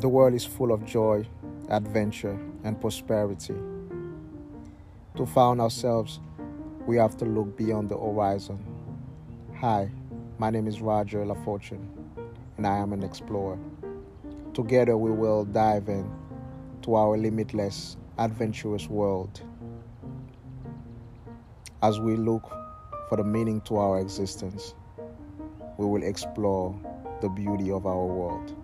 The world is full of joy, adventure, and prosperity. To find ourselves, we have to look beyond the horizon. Hi, my name is Roger LaFortune, and I am an explorer. Together, we will dive in to our limitless, adventurous world as we look for the meaning to our existence. We will explore the beauty of our world.